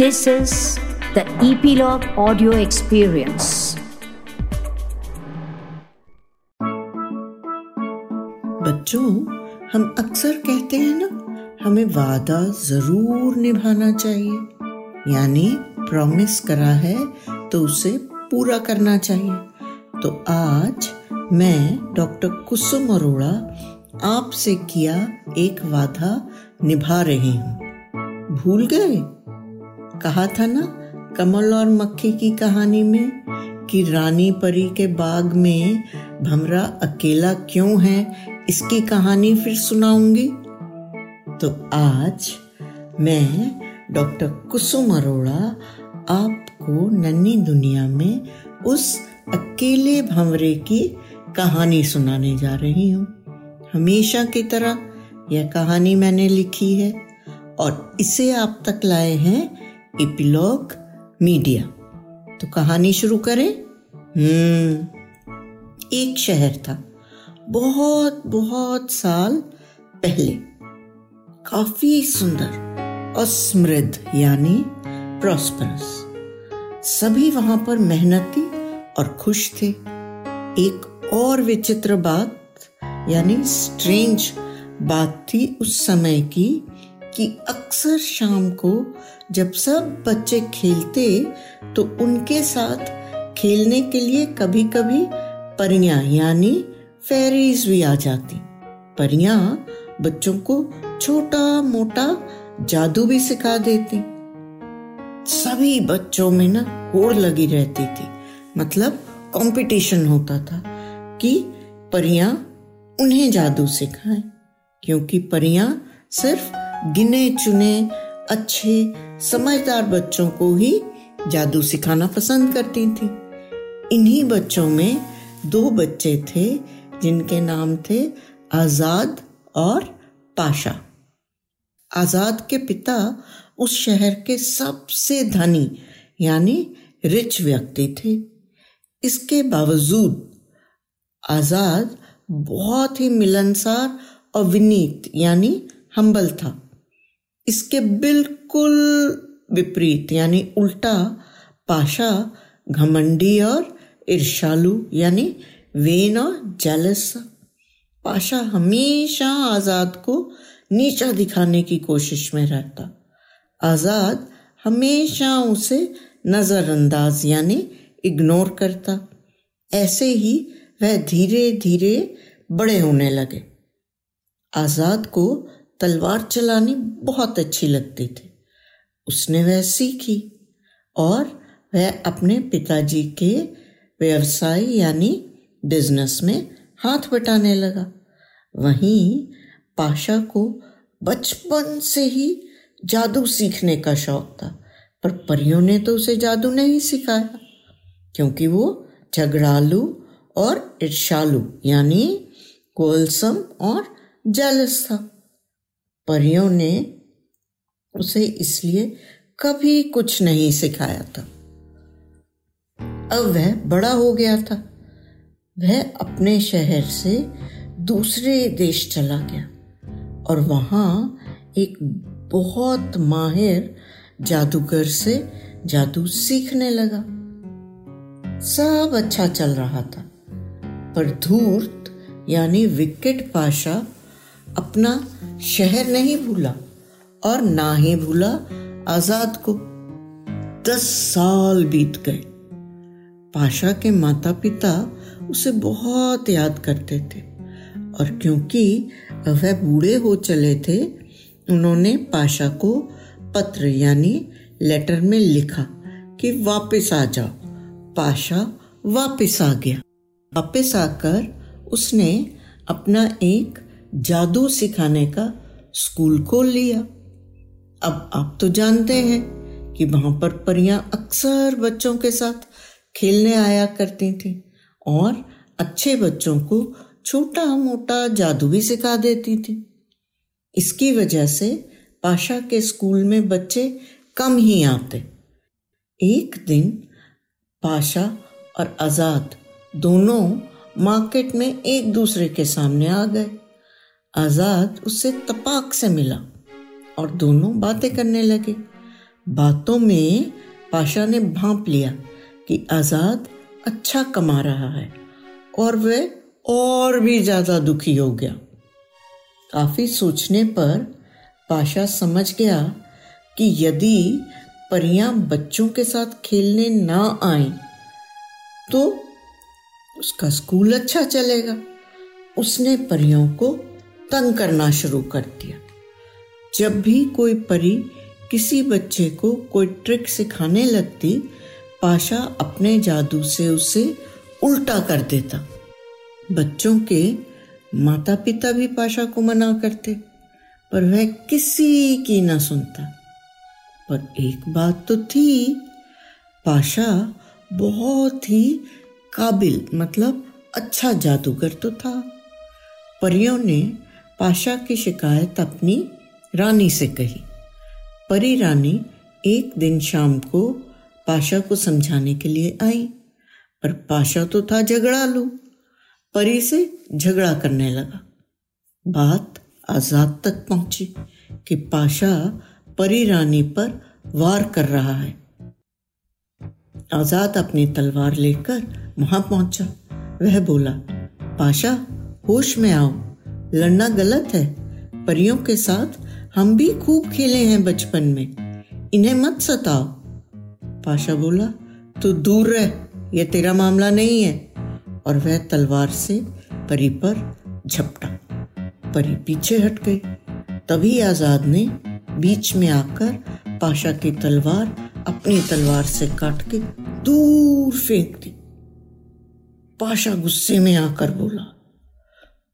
This is the Epilogue Audio Experience. बच्चों, हम अक्सर कहते हैं ना, हमें वादा ज़रूर निभाना चाहिए। यानी प्रॉमिस करा है तो उसे पूरा करना चाहिए। तो आज मैं डॉक्टर कुसुम अरोड़ा आपसे किया एक वादा निभा रही हूँ। भूल गए? कहा था ना, कमल और मक्खी की कहानी में, कि रानी परी के बाग में भमरा अकेला क्यों है, इसकी कहानी फिर सुनाऊँगी। तो आज मैं डॉक्टर कुसुम अरोड़ा आपको नन्ही दुनिया में उस अकेले भंवरे की कहानी सुनाने जा रही हूँ। हमेशा की तरह यह कहानी मैंने लिखी है और इसे आप तक लाए हैं इपिलॉग मीडिया तो कहानी शुरू करें। हम्म एक शहर था। बहुत बहुत साल पहले। काफ़ी सुंदर और समृद्ध, यानी प्रॉस्परस सभी वहाँ पर मेहनती और खुश थे। एक और विचित्र बात, यानी स्ट्रेंज बात थी उस समय की कि अक्सर शाम को जब सब बच्चे खेलते तो उनके साथ खेलने के लिए कभी कभी परियाँ, यानी फेरीज भी आ जाती। परियाँ बच्चों को छोटा मोटा जादू भी सिखा देती। सभी बच्चों में ना होड़ लगी रहती थी। मतलब कंपटीशन होता था कि परियाँ उन्हें जादू सिखाएँ, क्योंकि परियाँ सिर्फ़ गिने चुने अच्छे समझदार बच्चों को ही जादू सिखाना पसंद करती थी। इन्हीं बच्चों में दो बच्चे थे, जिनके नाम थे आज़ाद और पाशा। आज़ाद के पिता उस शहर के सबसे धनी, यानी रिच व्यक्ति थे। इसके बावजूद आज़ाद बहुत ही मिलनसार और विनीत, यानी हम्बल था। इसके बिल्कुल विपरीत, यानी उल्टा पाशा घमंडी और ईर्षालु यानी वेन और जेलस। पाशा हमेशा आज़ाद को नीचा दिखाने की कोशिश में रहता। आज़ाद हमेशा उसे नजरअंदाज, यानी इग्नोर करता। ऐसे ही वह धीरे धीरे बड़े होने लगे। आज़ाद को तलवार चलानी बहुत अच्छी लगती थी। उसने वह सीखी और वह अपने पिताजी के व्यवसाय यानी बिज़नेस में हाथ बटाने लगा। वहीं पाशा को बचपन से ही जादू सीखने का शौक था, पर परियों ने तो उसे जादू नहीं सिखाया, क्योंकि वो झगड़ालू और ईर्षालु यानी कोलसम और जेलस था। परियों ने उसे इसलिए कभी कुछ नहीं सिखाया था। अब वह बड़ा हो गया था। वह अपने शहर से दूसरे देश चला गया और वहाँ एक बहुत माहिर जादूगर से जादू सीखने लगा। सब अच्छा चल रहा था, पर धूर्त यानी विकेट पाशा अपना शहर नहीं भूला और ना ही भूला आज़ाद को। दस साल बीत गए। पाशा के माता पिता उसे बहुत याद करते थे और क्योंकि वह बूढ़े हो चले थे, उन्होंने पाशा को पत्र यानी लेटर में लिखा कि वापस आ जाओ। पाशा वापस आ गया। वापस आकर उसने अपना एक जादू सिखाने का स्कूल खोल लिया। अब आप तो जानते हैं कि वहाँ पर परियाँ अक्सर बच्चों के साथ खेलने आया करती थी और अच्छे बच्चों को छोटा मोटा जादू भी सिखा देती थी। इसकी वजह से पाशा के स्कूल में बच्चे कम ही आते। एक दिन पाशा और आज़ाद दोनों मार्केट में एक दूसरे के सामने आ गए। आज़ाद उससे तपाक से मिला और दोनों बातें करने लगे। बातों में पाशा ने भांप लिया कि आज़ाद अच्छा कमा रहा है और वह और भी ज़्यादा दुखी हो गया। काफ़ी सोचने पर पाशा समझ गया कि यदि परियाँ बच्चों के साथ खेलने ना आए तो उसका स्कूल अच्छा चलेगा। उसने परियों को तंग करना शुरू कर दिया। जब भी कोई परी किसी बच्चे को कोई ट्रिक सिखाने लगती, पाशा अपने जादू से उसे उल्टा कर देता। बच्चों के माता पिता भी पाशा को मना करते, पर वह किसी की ना सुनता। पर एक बात तो थी, पाशा बहुत ही काबिल मतलब अच्छा जादूगर तो था। परियों ने पाशा की शिकायत अपनी रानी से कही। परी रानी एक दिन शाम को पाशा को समझाने के लिए आई, पर पाशा तो था झगड़ा लू परी से झगड़ा करने लगा। बात आज़ाद तक पहुँची कि पाशा परी रानी पर वार कर रहा है। आज़ाद अपनी तलवार लेकर वहाँ पहुँचा। वह बोला पाशा होश में आओ। लड़ना गलत है, परियों के साथ हम भी खूब खेले हैं बचपन में। इन्हें मत सताओ। पाशा बोला तो दूर रह, ये तेरा मामला नहीं है। और वह तलवार से परी पर झपटा। परी पीछे हट गई। तभी आज़ाद ने बीच में आकर पाशा की तलवार अपनी तलवार से काट के दूर फेंक दी। पाशा गुस्से में आकर बोला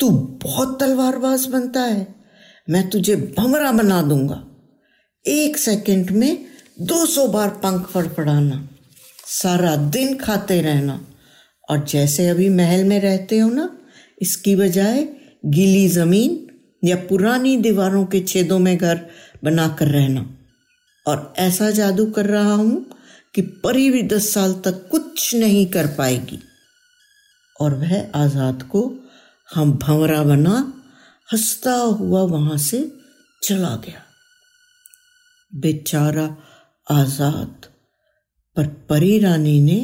तू बहुत तलवारबाज बनता है। मैं तुझे भमरा बना दूँगा। एक सेकंड में दो सौ बार पंख फड़फड़ाना सारा दिन खाते रहना। और जैसे अभी महल में रहते हो ना, इसकी बजाय गीली ज़मीन या पुरानी दीवारों के छेदों में घर बनाकर रहना। और ऐसा जादू कर रहा हूँ कि परी भी दस साल तक कुछ नहीं कर पाएगी। और वह आज़ाद को हम भंवरा बना हंसता हुआ वहाँ से चला गया। बेचारा आज़ाद, पर परी रानी ने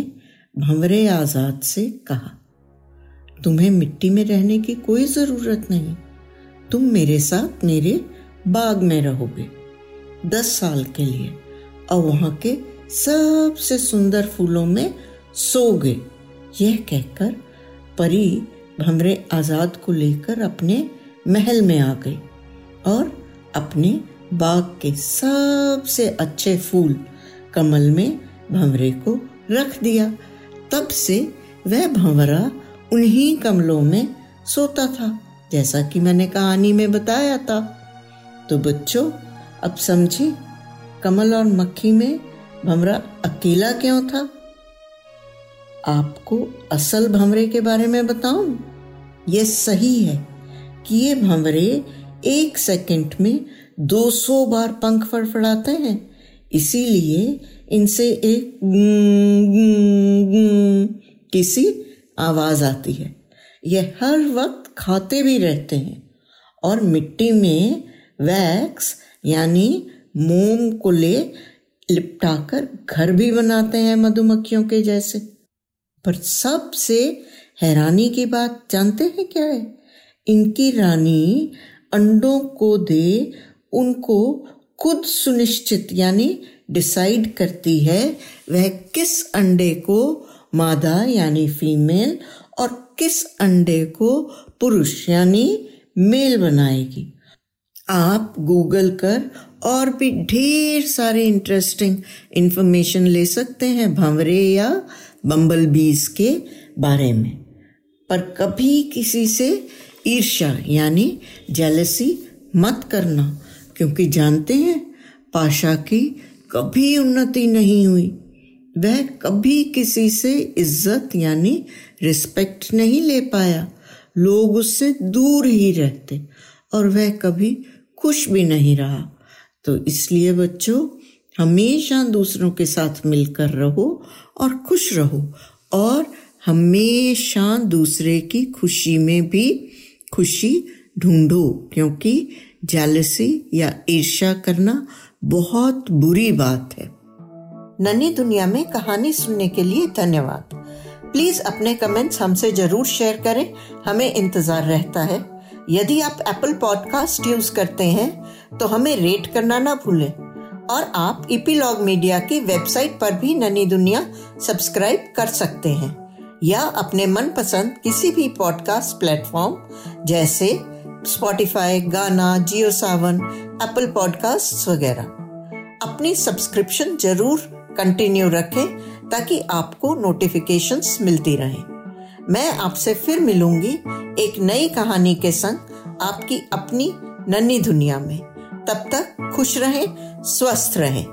भंवरे आज़ाद से कहा, तुम्हें मिट्टी में रहने की कोई ज़रूरत नहीं। तुम मेरे साथ मेरे बाग में रहोगे। दस साल के लिए। और वहाँ के सबसे सुंदर फूलों में सोगे। यह कहकर परी भमरे आज़ाद को लेकर अपने महल में आ गई और अपने बाग के सबसे अच्छे फूल कमल में भंवरे को रख दिया। तब से वह भंवरा उन्हीं कमलों में सोता था, जैसा कि मैंने कहानी में बताया था। तो बच्चों, अब समझे, कमल और मक्खी में भमरा अकेला क्यों था? आपको असल भंवरे के बारे में बताऊँ? यह सही है कि ये भंवरे एक सेकंड में 200 बार पंख फड़फड़ाते हैं। इसीलिए इनसे एक किसी आवाज़ आती है। यह हर वक्त खाते भी रहते हैं और मिट्टी में वैक्स यानी मोम को ले लिपटाकर घर भी बनाते हैं मधुमक्खियों के जैसे। पर सबसे हैरानी की बात जानते हैं क्या है? इनकी रानी अंडों को दे, उनको खुद सुनिश्चित यानी डिसाइड करती है वह किस अंडे को मादा यानी फीमेल और किस अंडे को पुरुष यानी मेल बनाएगी। आप गूगल कर और भी ढेर सारे इंटरेस्टिंग इन्फॉर्मेशन ले सकते हैं भंवरे या बम्बल बीज के बारे में। पर कभी किसी से ईर्ष्या यानी जेलसी मत करना, क्योंकि जानते हैं पाशा की कभी उन्नति नहीं हुई। वह कभी किसी से इज़्ज़त यानी रिस्पेक्ट नहीं ले पाया। लोग उससे दूर ही रहते और वह कभी खुश भी नहीं रहा। तो इसलिए बच्चों, हमेशा दूसरों के साथ मिलकर रहो और खुश रहो और हमेशा दूसरे की खुशी में भी खुशी ढूंढो, क्योंकि जालसी या ईर्ष्या करना बहुत बुरी बात है। नन्ही दुनिया में कहानी सुनने के लिए धन्यवाद। प्लीज़ अपने कमेंट्स हमसे ज़रूर शेयर करें, हमें इंतज़ार रहता है। यदि आप एप्पल पॉडकास्ट यूज़ करते हैं तो हमें रेट करना ना भूलें। और आप इपीलॉग मीडिया की वेबसाइट पर भी ननी दुनिया सब्सक्राइब कर सकते हैं, या अपने मनपसंद किसी भी पॉडकास्ट प्लेटफॉर्म जैसे स्पॉटिफाई गाना जियो सावन एप्पल पॉडकास्ट वगैरह। अपनी सब्सक्रिप्शन ज़रूर कंटिन्यू रखें, ताकि आपको नोटिफिकेशंस मिलती रहें। मैं आपसे फिर मिलूँगी एक नई कहानी के संग आपकी अपनी नन्ही दुनिया में। तब तक खुश रहें, स्वस्थ रहें।